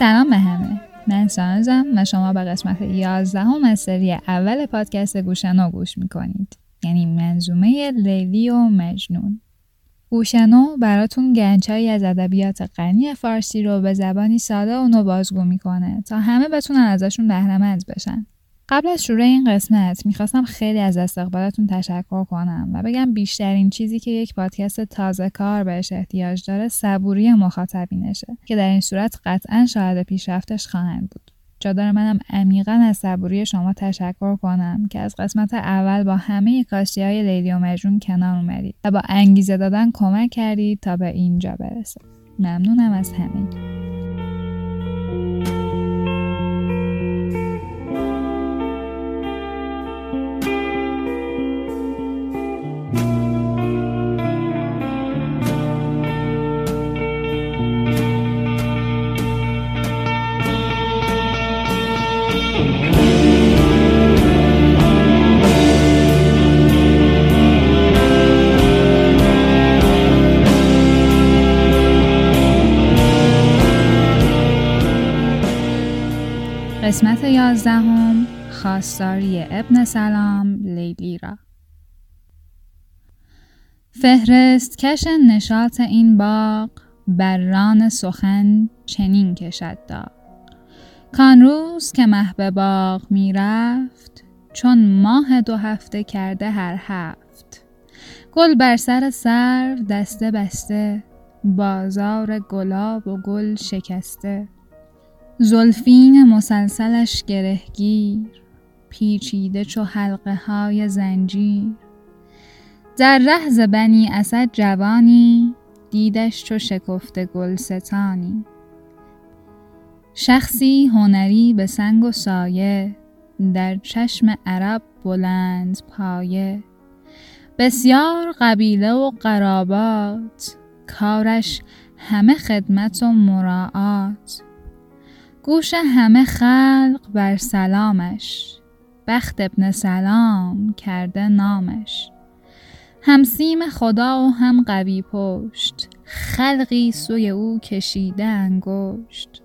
سلام به همه. من سانزم و شما به قسمت 11 هم از سری اول پادکست گوشنو گوش می‌کنید. یعنی منظومه لیلی و مجنون. گوشنو براتون گنجهایی از ادبیات غنی فارسی رو به زبانی ساده و نو بازگو می‌کنه تا همه بتونن ازشون بهرهمند بشن. قبل از شروع این قسمت می‌خواستم خیلی از استقبالتون تشکر کنم و بگم بیشترین چیزی که یک پادکست تازه کار بهش احتیاج داره صبوری مخاطبینشه که در این صورت قطعا شاهد پیشرفتش خواهند بود. جا داره منم عمیقا از صبوری شما تشکر کنم که از قسمت اول با همه کاشتی های لیلی و مجنون کنار اومدید و با انگیزه دادن کمک کردید تا به اینجا برسه ممنونم از همه قسمت یازدهم خواستاری ابن سلام لیلی را. فهرست کش نشاط این باغ بران سخن چنین کشد داغ. کان روز که مه باغ می رفت چون ماه دو هفته کرده هر هفت. گل بر سر سر دسته بسته بازار گلاب و گل شکسته. زلفین مسلسلش گرهگیر پیچیده چو حلقه های زنجیر. در رهز بنی اسد جوانی دیدش چو شکفته گلستانی. شخصی هنری به سنگ و سایه در چشم عرب بلند پایه. بسیار قبیله و قرابات کارش همه خدمت و مراعات. گوش همه خلق بر سلامش. بخت ابن سلام کرده نامش. هم سیم خدا و هم قوی پشت. خلقی سوی او کشیده انگشت.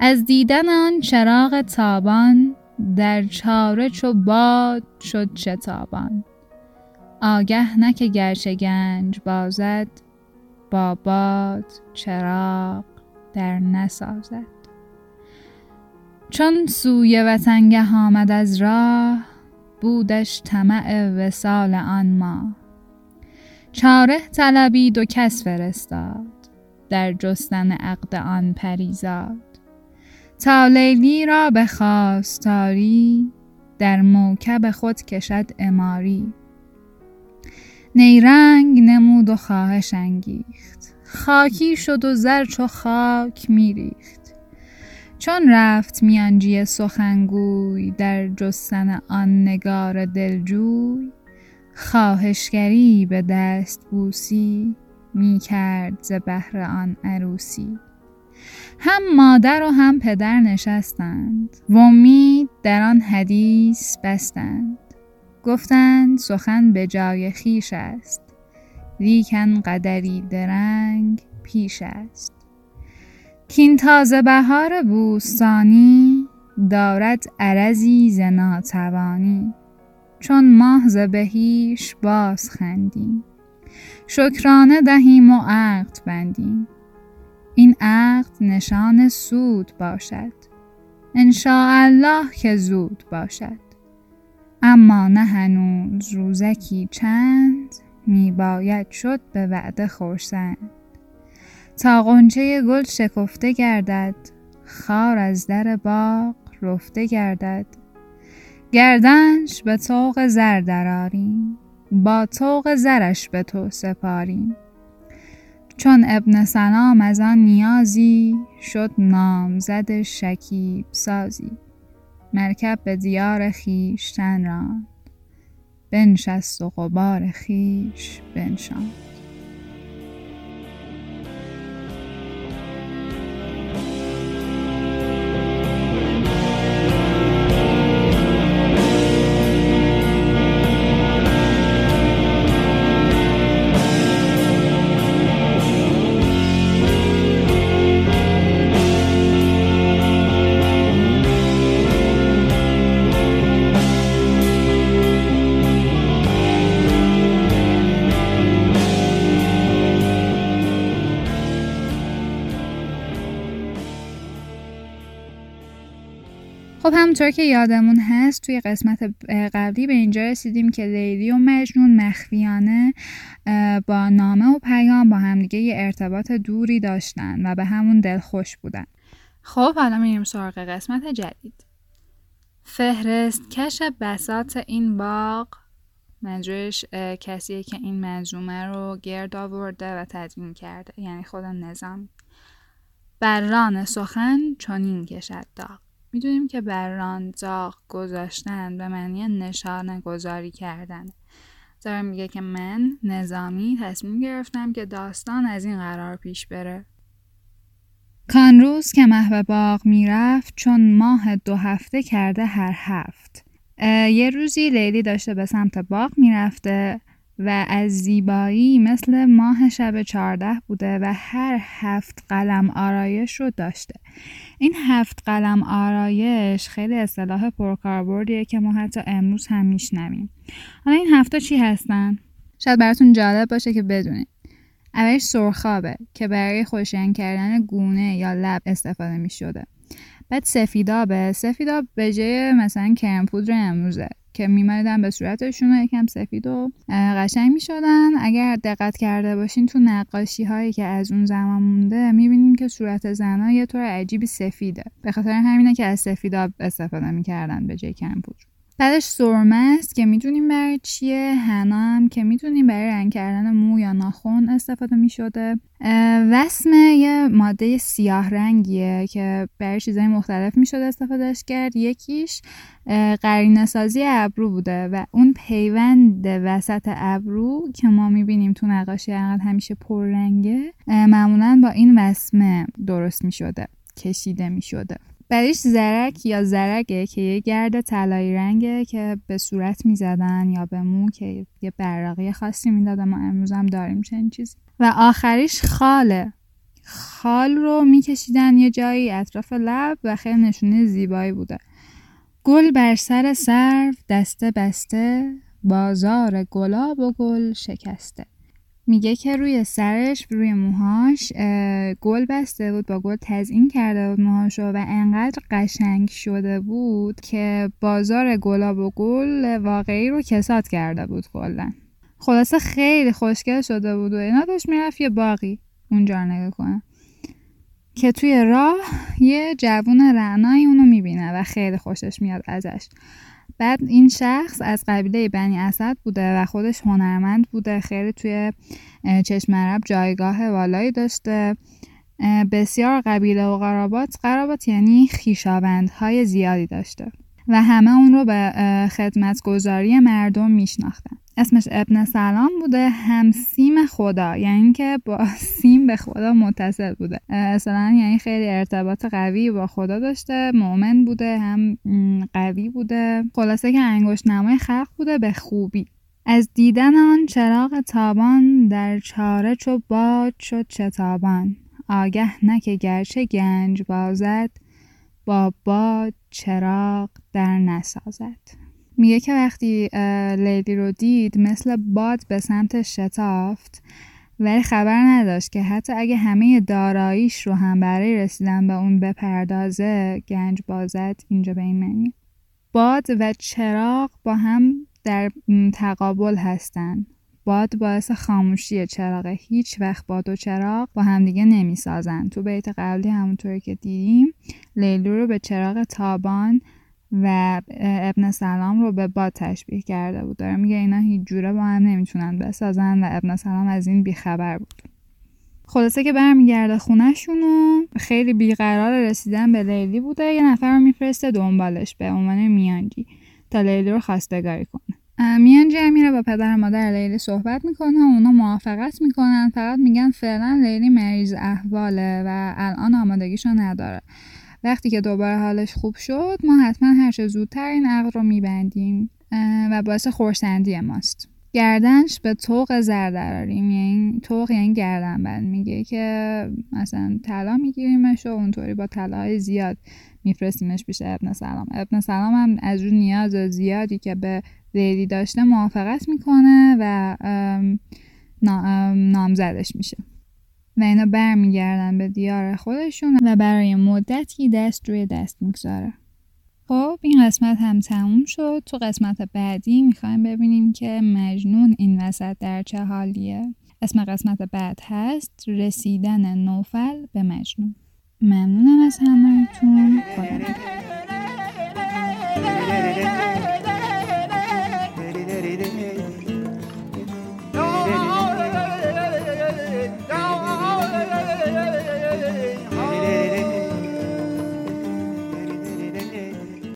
از دیدن آن چراغ تابان در چاره چو باد شد شتابان. آگه نه که گرچه گنج بازد با باد چراغ در نسازد. چون سوی وطنگه آمد از راه بودش طمع وسال آن ما. چاره طلبید و کس فرستاد در جستن عقد آن پریزاد تا لیلی را به خواستاری در موکب خود کشد اماری نیرنگ نمود و خواهش انگیخت خاکی شد و زر چو خاک میریخت. چون رفت میانجی سخنگوی در جستن آن نگار دلجوی خواهشگری به دست بوسی می کرد ز بهر آن عروسی. هم مادر و هم پدر نشستند و امید در آن حدیث بستند. گفتند سخن به جای خیش است لیکن قدری درنگ پیش است. کین تازه بهار بوستانی دارد عرضی ز ناتوانی. چون ماه ز بهیش باز خندیم شکرانه دهیم و عقد بندیم. این عقد نشان سود باشد الله که زود باشد. اما نه هنوز روزکی چند می باید شد به وعده خورسند. تا غنچه گل شکفته گردد. خار از در باغ رفته گردد. گردنش به طوق زر دراریم با طوق زرش به تو سپاریم. چون ابن سلام از آن نیازی شد نامزد شکیب سازی. مرکب به دیار خیشتن راند. بنشست و غبار خیش بنشاند. خب همونطور که یادمون هست توی قسمت قبلی به اینجا رسیدیم که لیلی و مجنون مخفیانه با نامه و پیام با همدیگه یه ارتباط دوری داشتن و به همون دل خوش بودن. خب حالا میریم سراغ قسمت جدید. فهرست کش بسات این باغ. منظورش کسیه که این منظومه رو گرد آورده و تدوین کرده. یعنی خود نظام. بران سخن چنین کشد داغ. می‌دونیم که بران داغ گذاشتن به معنی نشانه گذاری کردن. داره میگه که من نظامی تصمیم گرفتم که داستان از این قرار پیش بره. کان روز که محو باغ می‌رفت چون ماه دو هفته کرده هر هفت. یه روزی لیلی داشته به سمت باغ می‌رفته. و از زیبایی مثل ماه شب چارده بوده و هر هفت قلم آرایش رو داشته. این هفت قلم آرایش خیلی اصطلاح پرکاربردیه که ما حتی امروز هم میشنویم. حالا این هفته چی هستن؟ شاید براتون جالب باشه که بدونید. اولش سرخابه که برای خوشین کردن گونه یا لب استفاده می شده بعد سفیدابه سفیداب به جای مثلا کرم پودر امروزه که میمدن به صورتشون یکم سفید و قشنگ می‌شدن. اگر دقت کرده باشین تو نقاشی هایی که از اون زمان مونده می‌بینیم که صورت زنها یه طور عجیبی سفیده. به خاطر همینه که از سفیداب استفاده می‌کردن به جای کرم پودر. بعدش سرمه است که می‌دونیم برای چیه. حنا هم که می‌دونیم برای رنگ کردن مو یا ناخون استفاده می‌شده. وسمه یه ماده سیاه رنگیه که برای چیزهای مختلف می‌شده استفادهش کرد. یکیش قرینه سازی ابرو بوده و اون پیوند وسط ابرو که ما می‌بینیم تو نقاشی همیشه پررنگه معمولا با این وسمه درست می‌شده کشیده می‌شده. بعدش زرک یا زرگه که یه گرد طلایی رنگه که به صورت می‌زدن یا به مو که یه براقی خاصی می‌داده ما امروز هم داریم چنین چیزی. و آخریش خاله. خال رو میکشیدن یه جایی اطراف لب و خیلی نشونه زیبایی بوده. گل بر سر سرو دسته بسته بازار گلاب و گل شکسته. میگه که روی سرش روی موهاش گل بسته بود با گل تزیین کرده بود موهاشو و انقدر قشنگ شده بود که بازار گلاب و گل واقعی رو کسات کرده بود کلا. خلاصه خیلی خوشگل شده بود و اینا داشت می‌رفت یه باقی اونجا نگاه کنه. که توی راه یه جوون رعنایی اونو می‌بینه و خیلی خوشش میاد ازش. بعد این شخص از قبیله بنی اسد بوده و خودش هنرمند بوده. خیلی توی چشم عرب جایگاه والایی داشته. بسیار قبیله و قرابات. قرابات یعنی خیشاوندهای زیادی داشته. و همه اون رو به خدمتگذاری مردم میشناختن. اسمش ابن سلام بوده هم سیم خدا یعنی که با سیم به خدا متصل بوده. اصلا یعنی خیلی ارتباط قوی با خدا داشته مؤمن بوده هم قوی بوده. خلاصه که انگشت نمای خلق بوده به خوبی. از دیدن آن چراغ تابان در چاره چو باد شد چتابان آگه نه گرچه گنج بازد با باد چراغ در نسازد. میگه که وقتی لیلی رو دید مثل باد به سمت شتافت ولی خبر نداشت که حتی اگه همه داراییش رو هم برای رسیدن به اون بپردازه گنج بازد اینجا به این معنی. باد و چراغ با هم در تقابل هستن. باد باعث خاموشی چراغ. هیچ وقت باد و چراغ با همدیگه نمی سازن تو بیت قبلی همونطوری که دیدیم لیلی رو به چراغ تابان و ابن سلام رو به باد تشبیه کرده بود. داره میگه اینا هیچ جوره با هم نمی‌تونن بسازن و ابن سلام از این بیخبر بود. خلاصه که برمیگرده خونهشون و خیلی بیقرار رسیدن به لیلی بوده. یه نفر رو میفرسته دنبالش به عنوان میانجی تا لیلی رو خواستگاری کنه. میانجی هم میره با پدر مادر لیلی صحبت می‌کنه و اونا موافقت می‌کنن. فقط میگن فعلا لیلی مریض احواله و الان آمادگیشو نداره. وقتی که دوباره حالش خوب شد ما حتما هر چه زودتر این عقد رو میبندیم و باعث خورسندی ماست. گردنش به توق زر دراریم یعنی توق یعنی گردن بند میگه که مثلا طلا میگیریمش و اونطوری با طلاهای زیاد میفرستیمش پیش ابن سلام. ابن سلام هم از اون نیاز زیادی که به لیلی داشته موافقت می‌کنه و نامزدش میشه. و اینا برمیگردن به دیار خودشون و برای مدتی دست روی دست می‌گذاره. خب این قسمت هم تموم شد. تو قسمت بعدی می‌خوایم ببینیم که مجنون این وسط در چه حالیه. اسم قسمت بعد هست رسیدن نوفل به مجنون. ممنونم از همهتون. خدا